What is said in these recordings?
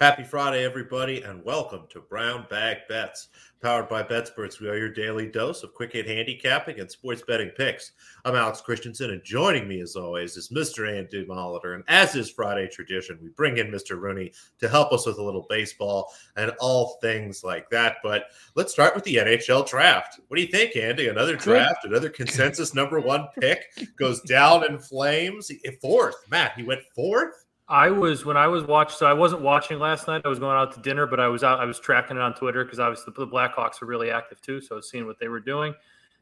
Happy Friday, everybody, and welcome to Brown Bag Bets. Powered by BetSperts, we are your daily dose of quick hit handicapping and sports betting picks. I'm Alex Christensen, and joining me, as always, is Mr. Andy Molitor. And as is Friday tradition, we bring in Mr. Rooney to help us with a little baseball and all things like that. But let's start with the NHL draft. What do you think, Andy? Another draft, another consensus number one pick goes down in flames. Fourth, Matt, he went fourth. I was when I was watching. So I wasn't watching last night. I was going out to dinner, but I was out. I was tracking it on Twitter because obviously the Blackhawks are really active too. So I was seeing what they were doing,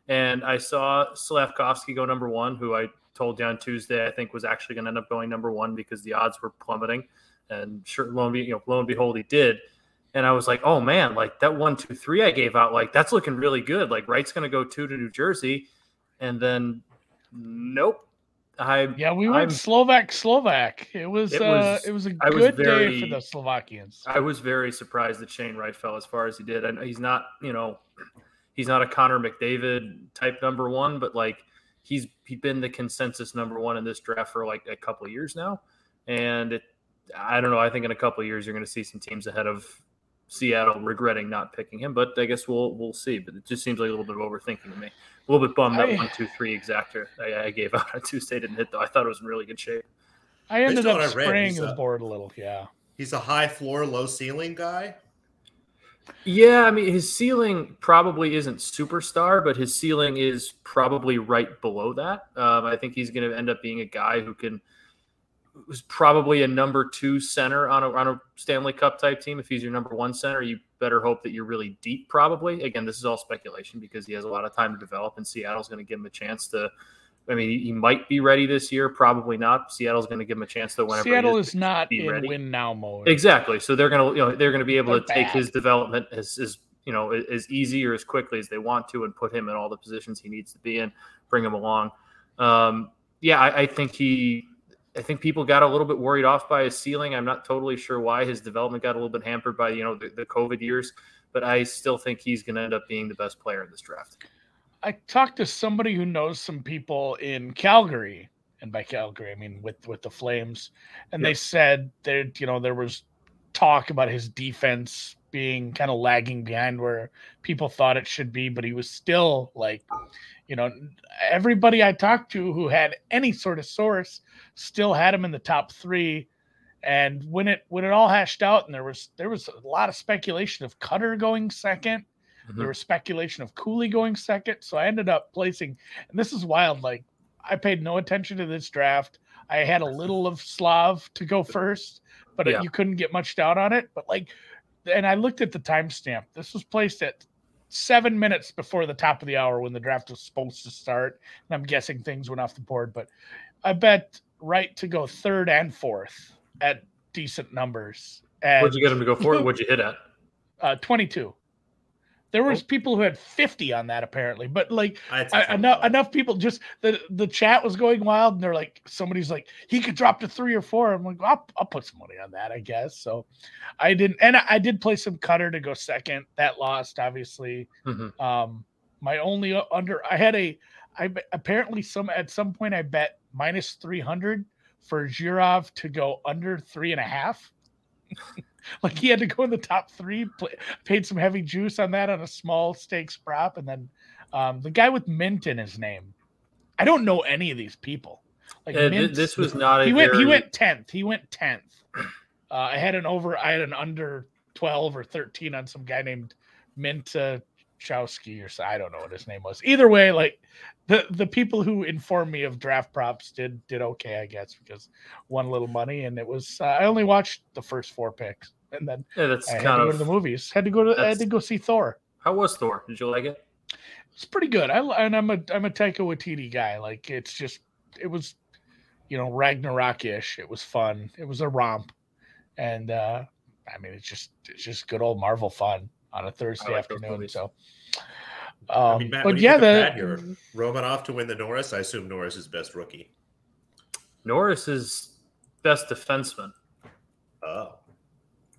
and I saw Slavkovsky go number one, who I told you on Tuesday I think was actually going to end up going number one because the odds were plummeting, and sure, lo and, be, you know, lo and behold, he did. And I was like, oh man, like that one, two, three I gave out, like that's looking really good. Like Wright's going to go two to New Jersey, and then nope, I yeah, we went I'm, Slovak Slovak. It was, it was uh, it was a I good was very, day for the Slovakians. I was very surprised that Shane Wright fell as far as he did. And he's not, you know, he's not a Connor McDavid type number one, but like he's he's been the consensus number one in this draft for like a couple years now. And it, I don't know. I think in a couple years you're going to see some teams ahead of Seattle regretting not picking him. But I guess we'll we'll see. But it just seems like a little bit of overthinking to me a little bit bummed that one, two, three exactor I, I, gave out on Tuesday didn't hit though. I thought it was in really good shape. I ended up spraying the board a little. Yeah, he's a high floor, low ceiling guy. Yeah, I mean his ceiling probably isn't superstar, but his ceiling is probably right below that. Um, I think he's going to end up being a guy who can was probably a number two center on a, on a Stanley Cup type team. If he's your number one center, you better hope that you're really deep, probably. Again, this is all speculation because he has a lot of time to develop, and Seattle's going to give him a chance to. I mean, he might be ready this year, probably not. Seattle's going to give him a chance to whenever. Seattle is, is not in ready. win now mode. Exactly. So they're going to, you know, they're going to be able they're to bad. take his development as, as you know, as easy or as quickly as they want to, and put him in all the positions he needs to be in, bring him along. Um, yeah, I, I think he I think people got a little bit worried off by his ceiling. I'm not totally sure why his development got a little bit hampered by you know the, the COVID years, but I still think he's going to end up being the best player in this draft. I talked to somebody who knows some people in Calgary, and by Calgary I mean with with the Flames, and yep. they said that you know there was talk about his defense being kind of lagging behind where people thought it should be, but he was still like you know, everybody I talked to who had any sort of source still had him in the top three. And when it when it all hashed out, and there was there was a lot of speculation of Cutter going 2nd mm-hmm. there was speculation of Cooley going second. So I ended up placing, and this is wild. Like I paid no attention to this draft. I had a little of Slav to go first, but yeah. you couldn't get much down on it. But like, and I looked at the timestamp. This was placed at seven minutes before the top of the hour when the draft was supposed to start. And I'm guessing things went off the board, but I bet Wright to go third and fourth at decent numbers. And, What'd you get him to go forward? What'd you hit at? Uh, 22. There was people who had 50 on that apparently, but like I, enough enough people just the the chat was going wild and they're like somebody's like he could drop to three or four. I'm like I'll, I'll put some money on that I guess. So I didn't and I, I did play some cutter to go second. That lost obviously. Mm-hmm. Um my only under I had a I apparently some at some point I bet minus 300 for Zhirov to go under three and a half. like he had to go in the top three. Play, paid some heavy juice on that on a small stakes prop, and then um, the guy with mint in his name. I don't know any of these people. Like uh, Mint, this was not. he went. Very... He went tenth. He went tenth. Uh, I had an over. I had an under twelve or thirteen on some guy named Mint uh, Chowski or I don't know what his name was. Either way, like the the people who informed me of draft props did did okay, I guess, because won a little money, and it was uh, I only watched the first four picks, and then yeah, that's I had to go to the movies. Had to go to I had to go see Thor. How was Thor? Did you like it? It's pretty good. I and I'm a I'm a Taika Waititi guy. Like it's just it was, you know, Ragnarok ish. It was fun. It was a romp, and uh I mean it's just it's just good old Marvel fun on a Thursday like afternoon. So, um, I mean, Matt, but yeah, the Romanov to win the Norris. I assume Norris is best rookie. Norris is best defenseman. Oh,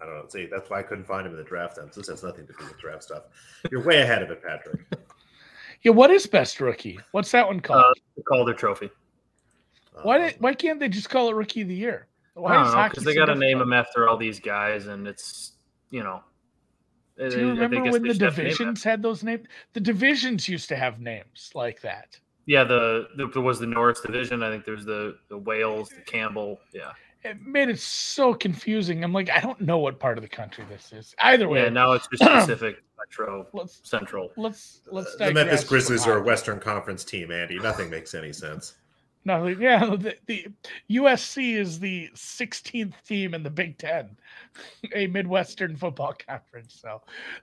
I don't know. See, that's why I couldn't find him in the draft. Then this has nothing to do with draft stuff. You're way ahead of it, Patrick. yeah, what is best rookie? What's that one called? Uh, the Calder Trophy. Why did, why can't they just call it Rookie of the Year? Why because they got to name them after all these guys, and it's you know. Do you remember when the divisions had those names? The divisions used to have names like that. Yeah, the, the there was the Norris division. I think there's the the Wales, the Campbell. Yeah, it made it so confusing. I'm like, I don't know what part of the country this is. Either way, yeah. Now it's just Pacific, Metro, let's, Central. Let's let's. The Memphis Grizzlies are a Western Conference team, Andy. Nothing makes any sense. No, yeah, the, the USC is the 16th team in the Big Ten, a Midwestern football conference. So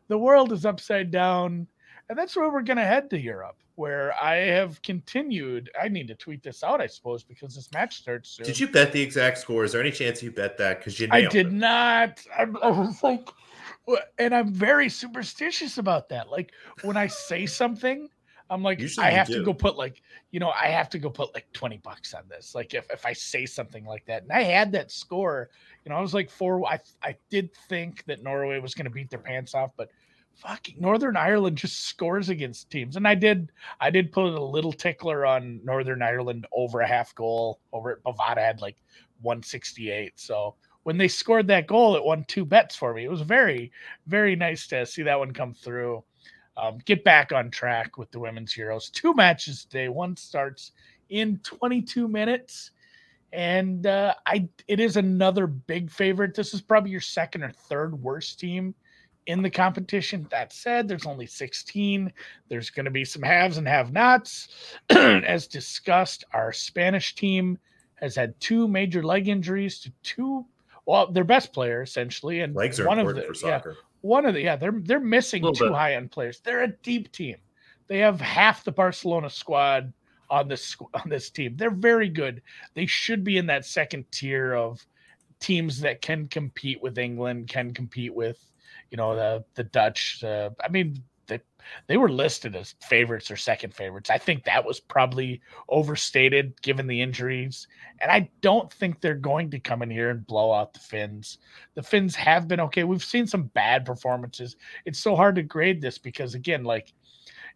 the world is upside down. And that's where we're going to head to Europe, where I have continued. I need to tweet this out, I suppose, because this match starts soon. Did you bet the exact score? Is there any chance you bet that? Because you I did it. not. I'm, I was like, and I'm very superstitious about that. Like when I say something, I'm like, Usually I have to go put like, you know, I have to go put like 20 bucks on this. Like if, if I say something like that. And I had that score, you know, I was like four. I, I did think that Norway was going to beat their pants off, but fucking Northern Ireland just scores against teams. And I did I did put a little tickler on Northern Ireland over a half goal over at Bovada had like 168. So when they scored that goal, it won two bets for me. It was very, very nice to see that one come through. Um, get back on track with the women's Euros. Two matches today. One starts in 22 minutes, and uh, I it is another big favorite. This is probably your second or third worst team in the competition. That said, there's only 16. There's going to be some haves and have nots. As discussed, our Spanish team has had two major leg injuries to two, well, their best player essentially, and legs are one important of the, for soccer. Yeah, one of the yeah, they're they're missing two high end players. They're a deep team. They have half the Barcelona squad on this on this team. They're very good. They should be in that second tier of teams that can compete with England, can compete with you know the the Dutch. Uh, I mean, they they were listed as favorites or second favorites. I think that was probably overstated given the injuries, and I don't think they're going to come in here and blow out the Finns. The Finns have been okay. We've seen some bad performances. It's so hard to grade this because again, like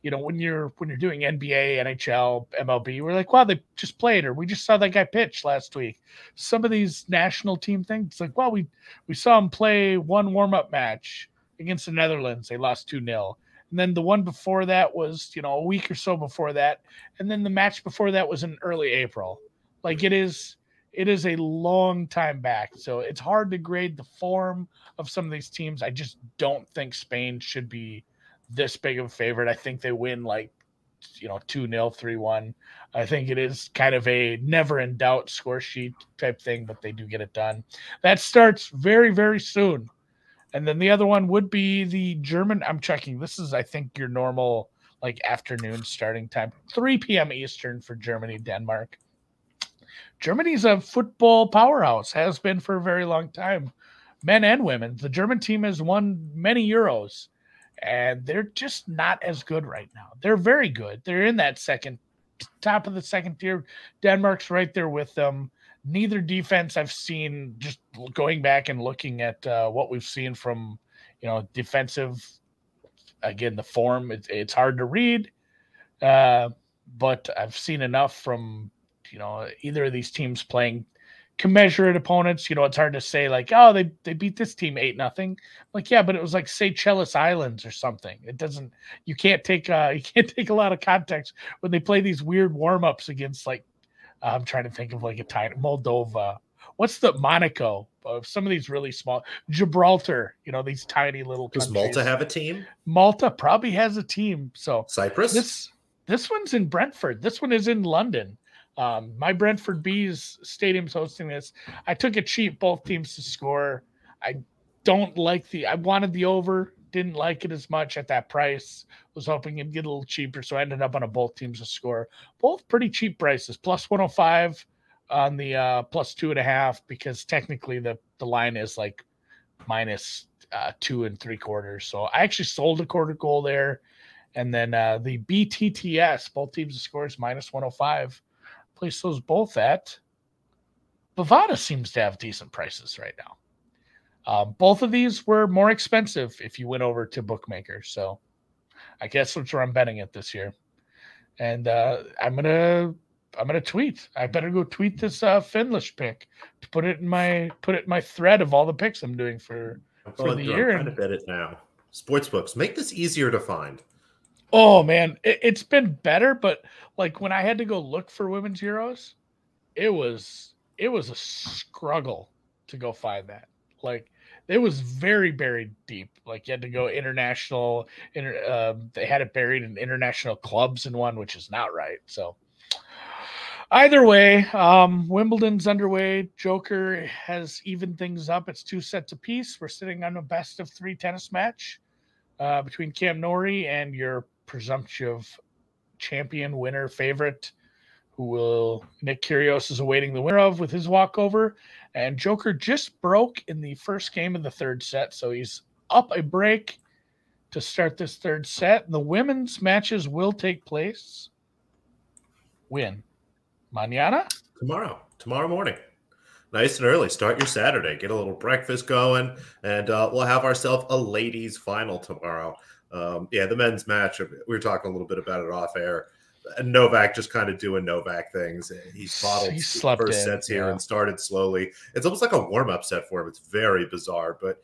you know, when you're when you're doing NBA, NHL, MLB, we're like, wow, they just played, or we just saw that guy pitch last week. Some of these national team things, it's like, well, we we saw him play one warm up match against the Netherlands. They lost two 0 and then the one before that was, you know, a week or so before that, and then the match before that was in early April. Like it is, it is a long time back. So it's hard to grade the form of some of these teams. I just don't think Spain should be this big of a favorite. I think they win like you know 2 0 3 1 i think it is kind of a never in doubt score sheet type thing but they do get it done. That starts very very soon. And then the other one would be the german i'm checking this is i think your normal like afternoon starting time. 3 p.m eastern for germany denmark. Germany's a football powerhouse has been for a very long time men and women. The german team has won many euros and they're just not as good right now. They're very good. They're in that second top of the second tier. Denmark's right there with them. Neither defense I've seen just going back and looking at uh, what we've seen from you know defensive. Again, the form it's, it's hard to read, uh, but I've seen enough from you know either of these teams playing commensurate opponents. You know, it's hard to say like, oh, they they beat this team eight nothing. Like, yeah, but it was like Seychelles Islands or something. It doesn't. You can't take uh you can't take a lot of context when they play these weird warm ups against like uh, I'm trying to think of like a tiny Moldova. What's the Monaco? of some of these really small Gibraltar, you know, these tiny little. Does Malta have a team? Malta probably has a team. So Cyprus. This this one's in Brentford. This one is in London. Um, my Brentford Bees stadium's hosting this. I took a cheap both teams to score. I don't like the. I wanted the over. Didn't like it as much at that price. Was hoping it'd get a little cheaper, so I ended up on a both teams to score. Both pretty cheap prices, plus 105 on the uh, plus two and a half, because technically the the line is like minus uh, two and three quarters. So I actually sold a quarter goal there, and then uh, the BTTS both teams to score is minus 105 place those both at. Bovada seems to have decent prices right now. Um, both of these were more expensive if you went over to bookmaker. So I guess that's where I'm betting it this year. And uh, I'm gonna I'm gonna tweet. I better go tweet this uh Finlish pick to put it in my put it in my thread of all the picks I'm doing for for the year. I'm trying to bet it now. Sportsbooks make this easier to find. Oh man, it, it's been better, but like when I had to go look for women's Euros, it was it was a struggle to go find that. Like it was very buried deep. Like you had to go international. Inter, uh, they had it buried in international clubs in one, which is not right. So either way, um, Wimbledon's underway. Joker has evened things up. It's two sets apiece. We're sitting on a best of three tennis match uh, between Cam Norrie and your presumptive champion winner favorite who will Nick Kyrgios is awaiting the winner of with his walkover. And Joker just broke in the first game of the third set, so he's up a break to start this third set. The women's matches will take place when mañana tomorrow, tomorrow morning. Nice and early. Start your Saturday. Get a little breakfast going, and uh, we'll have ourselves a ladies' final tomorrow. Um, yeah, the men's match. We were talking a little bit about it off air. Novak just kind of doing Novak things. He's bottled he first in, sets here yeah. and started slowly. It's almost like a warm up set for him. It's very bizarre, but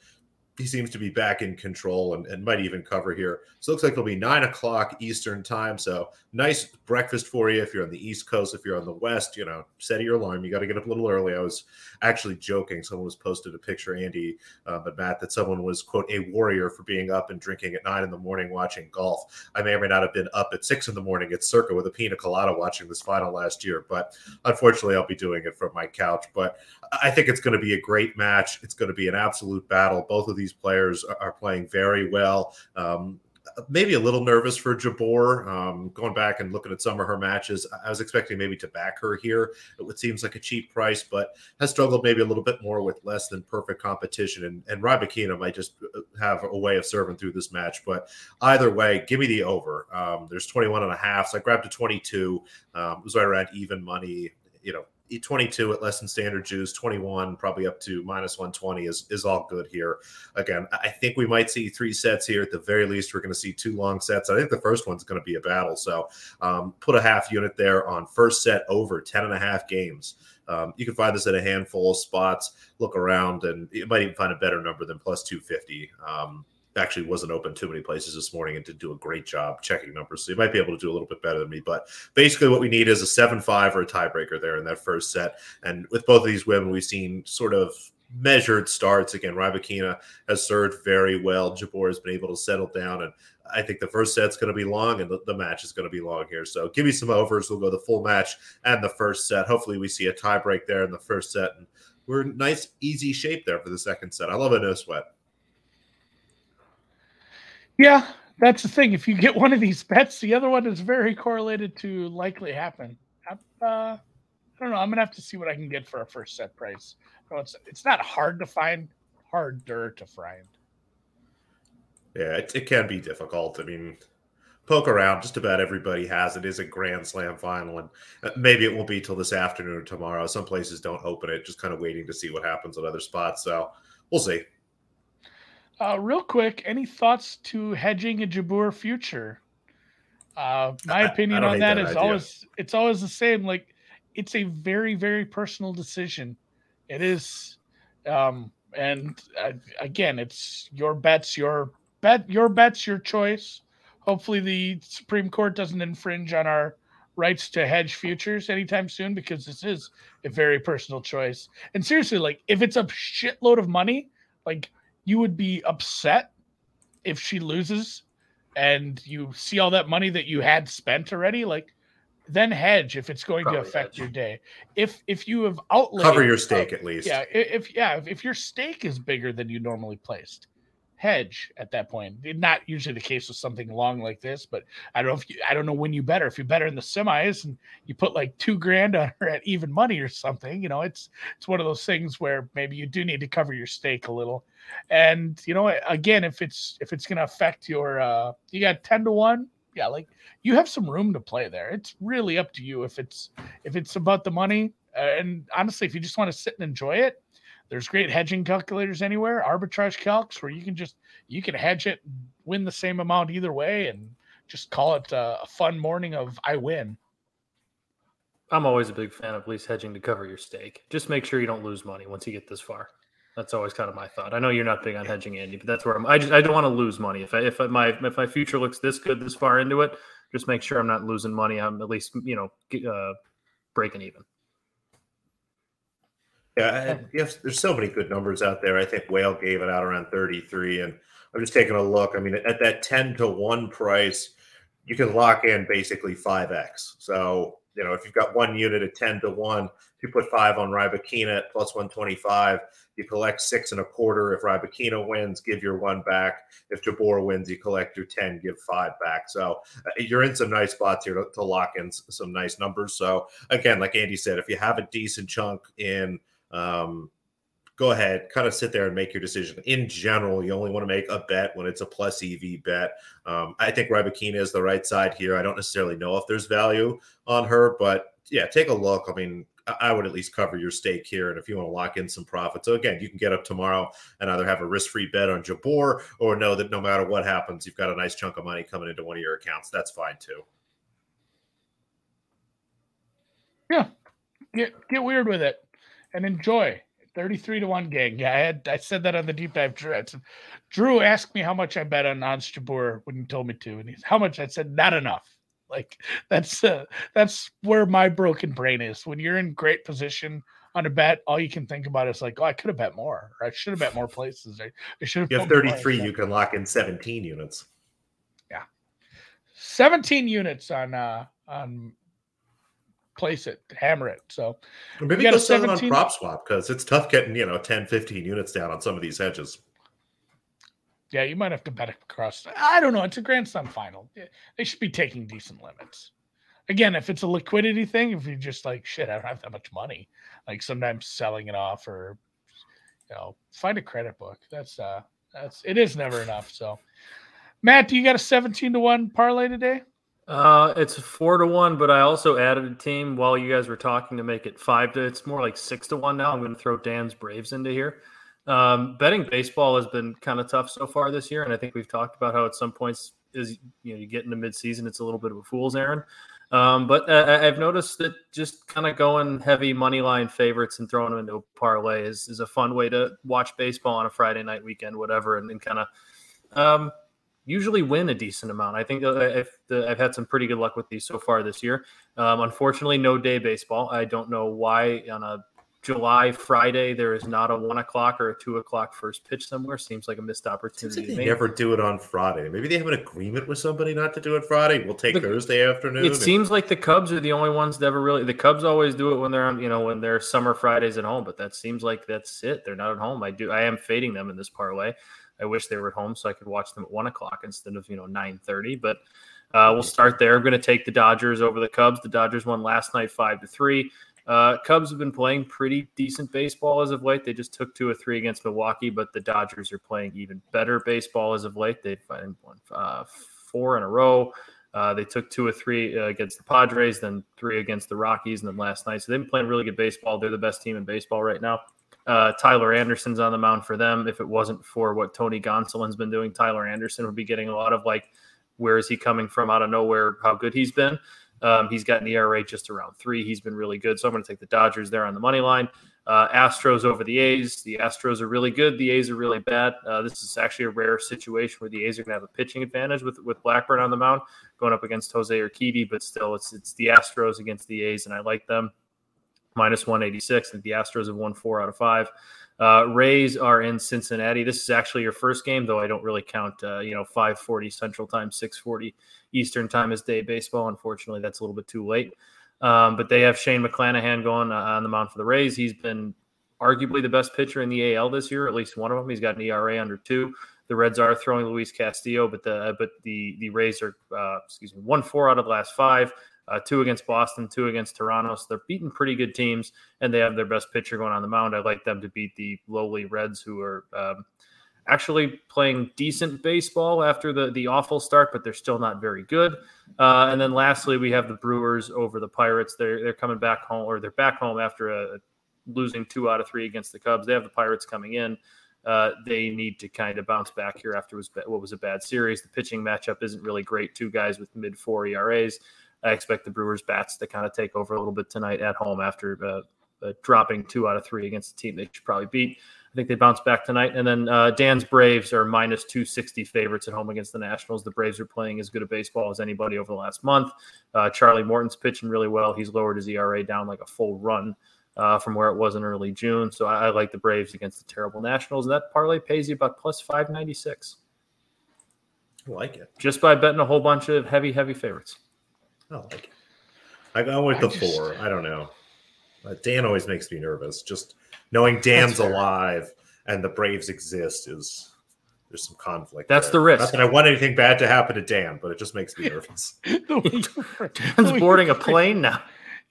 he seems to be back in control and, and might even cover here. So it looks like it'll be nine o'clock Eastern time. So nice breakfast for you if you're on the East Coast. If you're on the West, you know, set your alarm. You got to get up a little early. I was actually joking. Someone was posted a picture, Andy, uh, but Matt, that someone was quote a warrior for being up and drinking at nine in the morning watching golf. I may or may not have been up at six in the morning at Circa with a pina colada watching this final last year, but unfortunately, I'll be doing it from my couch. But I think it's going to be a great match. It's going to be an absolute battle. Both of these players are, playing very well. Um, maybe a little nervous for Jabeur. Um, going back and looking at some of her matches, I was expecting maybe to back her here. It seems like a cheap price, but has struggled maybe a little bit more with less than perfect competition. And, and Rybakina might just uh, have a way of serving through this match. But either way, give me the over. Um, there's 21 and a half. So I grabbed a 22. Um, it was right around even money. You know, 22 at less than standard juice, 21 probably up to minus 120 is is all good here. Again, I think we might see three sets here at the very least. We're going to see two long sets. I think the first one's going to be a battle. So um, put a half unit there on first set over 10 and a half games. Um, you can find this at a handful of spots. Look around, and you might even find a better number than plus 250. Um, actually wasn't open too many places this morning and did do a great job checking numbers. So you might be able to do a little bit better than me. But basically, what we need is a 7 5 or a tiebreaker there in that first set. And with both of these women, we've seen sort of measured starts. Again, Rybakina has served very well. Jabeur has been able to settle down. And I think the first set's going to be long and the, the match is going to be long here. So give me some overs. We'll go the full match and the first set. Hopefully, we see a tiebreak there in the first set. And we're in nice, easy shape there for the second set. I love a no sweat. Yeah, that's the thing. If you get one of these bets, the other one is very correlated to likely happen. Uh, I don't know. I'm gonna have to see what I can get for a first set price. No, it's it's not hard to find, harder to find. Yeah, it, it can be difficult. I mean, poke around. Just about everybody has it. Is a Grand Slam final, and uh, maybe it won't be till this afternoon or tomorrow. Some places don't open it. Just kind of waiting to see what happens at other spots. So we'll see. Uh, real quick, any thoughts to hedging a Jabeur future? Uh, my opinion on that, that is idea. always it's always the same. Like it's a very very personal decision. It is, um, and uh, again, it's your bets, your bet, your bets, your choice. Hopefully, the Supreme Court doesn't infringe on our rights to hedge futures anytime soon because this is a very personal choice. And seriously, like if it's a shitload of money, like you would be upset if she loses and you see all that money that you had spent already like then hedge if it's going Probably to affect hedge. your day if if you have outlaid cover your stake uh, at least yeah if yeah if, if your stake is bigger than you normally placed hedge at that point. Not usually the case with something long like this, but I don't know if you, I don't know when you better. If you better in the semis and you put like two grand on her at even money or something, you know, it's it's one of those things where maybe you do need to cover your stake a little. And you know, again, if it's if it's going to affect your, uh you got ten to one, yeah, like you have some room to play there. It's really up to you if it's if it's about the money. Uh, and honestly, if you just want to sit and enjoy it, there's great hedging calculators anywhere, arbitrage calcs, where you can just you can hedge it, win the same amount either way, and just call it a, fun morning of I win. I'm always a big fan of at least hedging to cover your stake. Just make sure you don't lose money once you get this far. That's always kind of my thought. I know you're not big on hedging, Andy, but that's where I'm. I just I don't want to lose money. If I, if my if my future looks this good this far into it, just make sure I'm not losing money. I'm at least you know uh, breaking even. Yeah, yes, there's so many good numbers out there. I think Whale gave it out around 33, and I'm just taking a look. I mean, at that 10 to one price, you can lock in basically 5x. So you know, if you've got one unit at 10 to 1, if you put five on Rybakina at plus 125, you collect six and a quarter. If Rybakina wins, give your one back. If Jabeur wins, you collect your 10, give five back. So uh, you're in some nice spots here to, to lock in some nice numbers. So again, like Andy said, if you have a decent chunk in, um, go ahead, kind of sit there and make your decision. In general, you only want to make a bet when it's a plus EV bet. Um, I think Rybakina is the right side here. I don't necessarily know if there's value on her, but yeah, take a look. I mean, I would at least cover your stake here. And if you want to lock in some profit, so again, you can get up tomorrow and either have a risk free bet on Jabeur or know that no matter what happens, you've got a nice chunk of money coming into one of your accounts. That's fine too. Yeah. Get, get weird with it and enjoy. 33 to 1 gang. Yeah, I had I said that on the deep dive. Drew, said, Drew asked me how much I bet on Jabeur when he told me to, and he's how much I said not enough. Like that's uh, that's where my broken brain is. When you're in great position on a bet, all you can think about is like, oh, I could have bet more, or I should have bet more places. I, I should have. You have 33. You can lock in 17 units. Yeah, 17 units on uh on place it, hammer it. So maybe go sell it on prop swap because it's tough getting, you know, 10, 15 units down on some of these hedges. Yeah, you might have to bet across. I don't know. It's a Grand Slam final. They should be taking decent limits. Again, if it's a liquidity thing, if you're just like, shit, I don't have that much money, like sometimes selling it off or, you know, find a credit book. That's, uh, that's, it is never enough. So, Matt, do you got a 17 to 1 parlay today? Uh, it's four to one, but I also added a team while you guys were talking to make it five to. It's more like six to one now. I'm going to throw Dan's Braves into here. Um, betting baseball has been kind of tough so far this year, and I think we've talked about how at some points is you know you get into midseason, it's a little bit of a fool's errand. Um, but uh, I've noticed that just kind of going heavy money line favorites and throwing them into a parlay is, is a fun way to watch baseball on a Friday night weekend, whatever, and, and kind of um, usually win a decent amount. I think uh, the, I've had some pretty good luck with these so far this year. Um, unfortunately, no day baseball. I don't know why on a July Friday there is not a one o'clock or a two o'clock first pitch somewhere. Seems like a missed opportunity. Like they never do it on Friday. Maybe they have an agreement with somebody not to do it Friday. We'll take the, Thursday afternoon. It and... seems like the Cubs are the only ones that ever really. The Cubs always do it when they're on, you know, when they're summer Fridays at home. But that seems like that's it. They're not at home. I do. I am fading them in this parlay. I wish they were at home so I could watch them at one o'clock instead of you know nine thirty. But uh, we'll start there. I'm going to take the Dodgers over the Cubs. The Dodgers won last night five to three. Uh, Cubs have been playing pretty decent baseball as of late. They just took two or three against Milwaukee, but the Dodgers are playing even better baseball as of late. They've won uh, four in a row. Uh, they took two or three uh, against the Padres, then three against the Rockies, and then last night. So they've been playing really good baseball. They're the best team in baseball right now. Uh, Tyler Anderson's on the mound for them. If it wasn't for what Tony Gonsolin's been doing, Tyler Anderson would be getting a lot of like, where is he coming from out of nowhere? How good he's been. Um, he's got an ERA just around three. He's been really good. So I'm going to take the Dodgers there on the money line. Uh, Astros over the A's. The Astros are really good. The A's are really bad. Uh, this is actually a rare situation where the A's are going to have a pitching advantage with with Blackburn on the mound going up against Jose Urquidy, but still, it's it's the Astros against the A's, and I like them minus 186. And the Astros have won four out of five. Uh, Rays are in Cincinnati. This is actually your first game, though I don't really count, uh, you know, 540 Central Time, 640 Eastern Time as day baseball. Unfortunately, that's a little bit too late. Um, but they have Shane McClanahan going uh, on the mound for the Rays. He's been arguably the best pitcher in the AL this year, at least one of them. He's got an ERA under two. The Reds are throwing Luis Castillo, but the but the the Rays are uh, excuse me one four out of the last five uh, two against Boston, two against Toronto. So they're beating pretty good teams, and they have their best pitcher going on the mound. I like them to beat the lowly Reds, who are um, actually playing decent baseball after the the awful start, but they're still not very good. Uh, and then lastly, we have the Brewers over the Pirates. They're they're coming back home, or they're back home after a, a losing two out of three against the Cubs. They have the Pirates coming in. Uh, they need to kind of bounce back here after was what was a bad series. The pitching matchup isn't really great. Two guys with mid four ERAs. I expect the Brewers bats to kind of take over a little bit tonight at home after uh, uh, dropping two out of three against a team they should probably beat. I think they bounce back tonight. And then uh, Dan's Braves are minus 260 favorites at home against the Nationals. The Braves are playing as good a baseball as anybody over the last month. Uh, Charlie Morton's pitching really well. He's lowered his ERA down like a full run uh, from where it was in early June. So I, I, like the Braves against the terrible Nationals. And that parlay pays you about plus 596. I like it. Just by betting a whole bunch of heavy, heavy favorites. I like it. I go with the just, four. I don't know. Uh, Dan always makes me nervous. Just knowing Dan's alive and the Braves exist is there's some conflict. That's there. the risk. Not that I want anything bad to happen to Dan, but it just makes me nervous. Dan's boarding a plane now.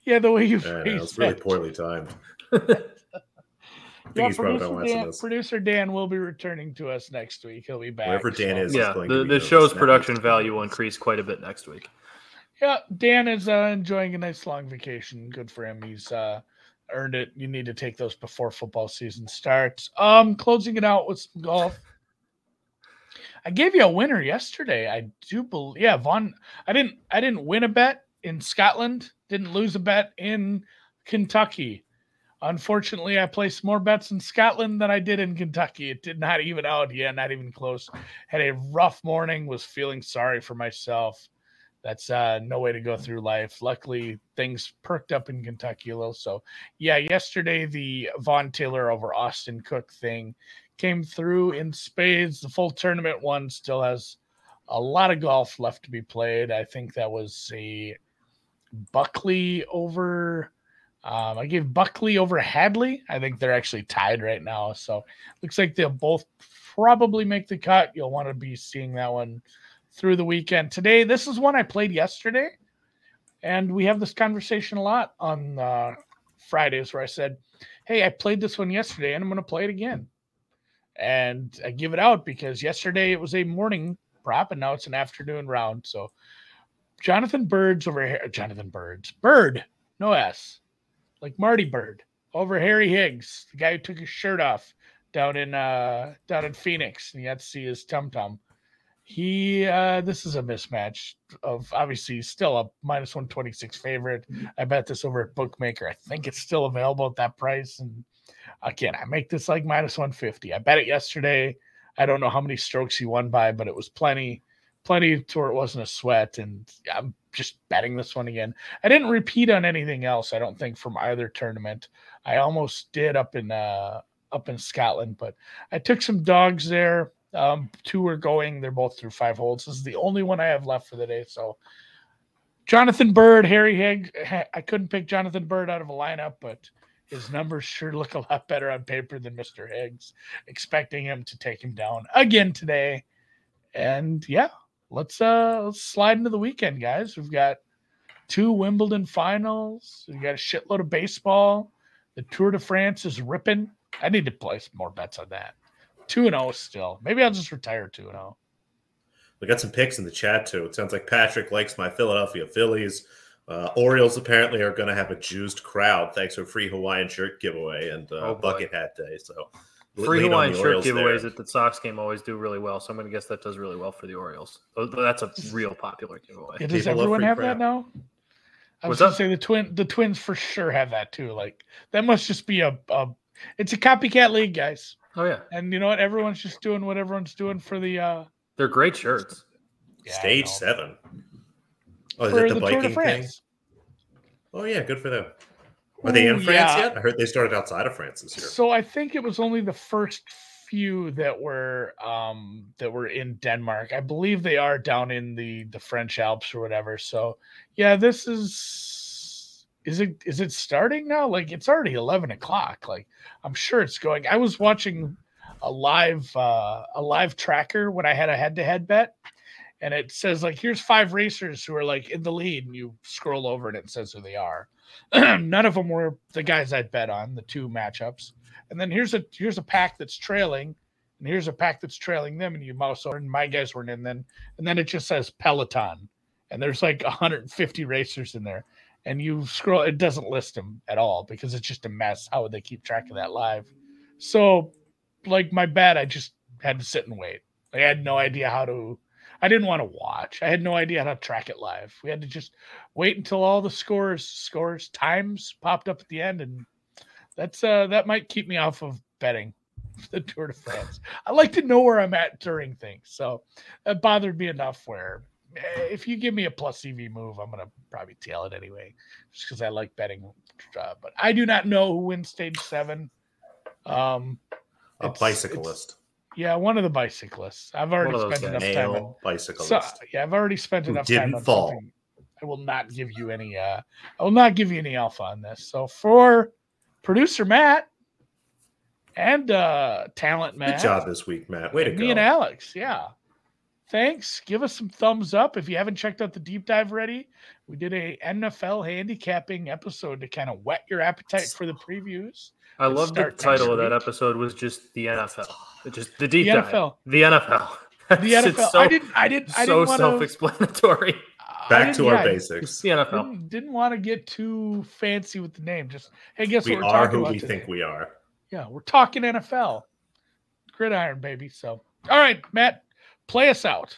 Yeah, the way you yeah, it's really poorly timed. yeah, producer Dan, producer Dan will be returning to us next week. He'll be back. Wherever Dan so. is, yeah, the, the show's production value will increase quite a bit next week. Yeah, Dan is uh, enjoying a nice long vacation. Good for him. He's uh, earned it. You need to take those before football season starts. Um, closing it out with some golf. I gave you a winner yesterday. I do believe. Yeah, Vaughn. I didn't. I didn't win a bet in Scotland. Didn't lose a bet in Kentucky. Unfortunately, I placed more bets in Scotland than I did in Kentucky. It did not even out. Yeah, not even close. Had a rough morning. Was feeling sorry for myself that's uh, no way to go through life. Luckily, things perked up in Kentucky a little. So, yeah, yesterday the Vaughn Taylor over Austin Cook thing came through in spades. The full tournament one still has a lot of golf left to be played. I think that was a Buckley over. Um, I gave Buckley over Hadley. I think they're actually tied right now. So, looks like they'll both probably make the cut. You'll want to be seeing that one through the weekend. Today, this is one I played yesterday, and we have this conversation a lot on uh, Fridays where I said, "Hey, I played this one yesterday, and I'm going to play it again." And I give it out because yesterday it was a morning prop, and now it's an afternoon round. So, Jonathan Byrds over here, Jonathan Byrds, Bird, no S, like Marty Bird over Harry Higgs, the guy who took his shirt off down in uh down in Phoenix, and you had to see his tum tum he uh this is a mismatch of obviously still a minus 126 favorite. I bet this over at bookmaker i think it's still available at that price. And again i make this like minus 150 i bet it yesterday. I don't know how many strokes he won by but it was plenty plenty to where it wasn't a sweat. And i'm just betting this one again. I didn't repeat on anything else i don't think from either tournament. I almost did up in uh up in scotland but i took some dogs there um, two are going. They're both through five holes. This is the only one I have left for the day. So, Jonathan Byrd, Harry Higg. I couldn't pick Jonathan Byrd out of a lineup, but his numbers sure look a lot better on paper than Mr. Higgs. Expecting him to take him down again today. And yeah, let's uh let's slide into the weekend, guys. We've got two Wimbledon finals. We've got a shitload of baseball. The Tour de France is ripping. I need to place more bets on that. Two and zero oh still. Maybe I'll just retire two and zero. Oh. We got some picks in the chat too. It sounds like Patrick likes my Philadelphia Phillies. Uh, Orioles apparently are going to have a juiced crowd thanks to a free Hawaiian shirt giveaway and uh, oh bucket hat day. So free Hawaiian shirt giveaways there. at the Sox game always do really well. So I'm going to guess that does really well for the Orioles. That's a real popular giveaway. Yeah, does People everyone have crowd. that now? I was going to say the twin the Twins for sure have that too. Like that must just be a, a it's a copycat league, guys. Oh yeah. And you know what? Everyone's just doing what everyone's doing for the uh They're great shirts. Yeah, Stage seven. Oh, is for that the, the biking thing? Oh yeah, good for them. Are they in France yeah. yet? I heard they started outside of France this year. So I think it was only the first few that were um that were in Denmark. I believe they are down in the the French Alps or whatever. So yeah, this is is it is it starting now? Like it's already eleven o'clock. Like I'm sure it's going. I was watching a live uh, a live tracker when I had a head to head bet, and it says like here's five racers who are like in the lead, and you scroll over and it says who they are. None of them were the guys I'd bet on the two matchups, and then here's a here's a pack that's trailing, and here's a pack that's trailing them, and you mouse over, and my guys weren't in then, and then it just says Peloton, and there's like 150 racers in there and you scroll, it doesn't list them at all because it's just a mess. How would they keep track of that live? So, like my bet, I just had to sit and wait. I had no idea how to I didn't want to watch. I had no idea how to track it live. We had to just wait until all the scores, scores, times popped up at the end, and that's uh that might keep me off of betting the Tour de France. I like to know where I'm at during things, so that bothered me enough. Where if you give me a plus EV move, I'm gonna probably tail it anyway, just because I like betting. Uh, but I do not know who wins stage seven. Um, A it's- bicyclist. yeah, one of the bicyclists. I've already One of those spent enough time. on- Male bicyclist. so yeah, I've already spent enough didn't time on fall. something. I will not give you any. uh I will not give you any alpha on this. So for producer Matt and uh talent Matt, Good job this week, Matt. Way to and go. me and Alex, yeah. Thanks. Give us some thumbs up if you haven't checked out the deep dive already. We did a NFL handicapping episode to kind of whet your appetite for the previews. I love the title of that week. episode was just the NFL. Just the deep The dive. NFL. The NFL. The It's NFL. so, I didn't. I didn't. I so didn't want self-explanatory. Back to our basics. The NFL. Didn't, didn't want to get too fancy with the name. Just hey, guess We what we're talking who about we today? think we are. Yeah, we're talking NFL, gridiron, baby. So, all right, Matt, play us out.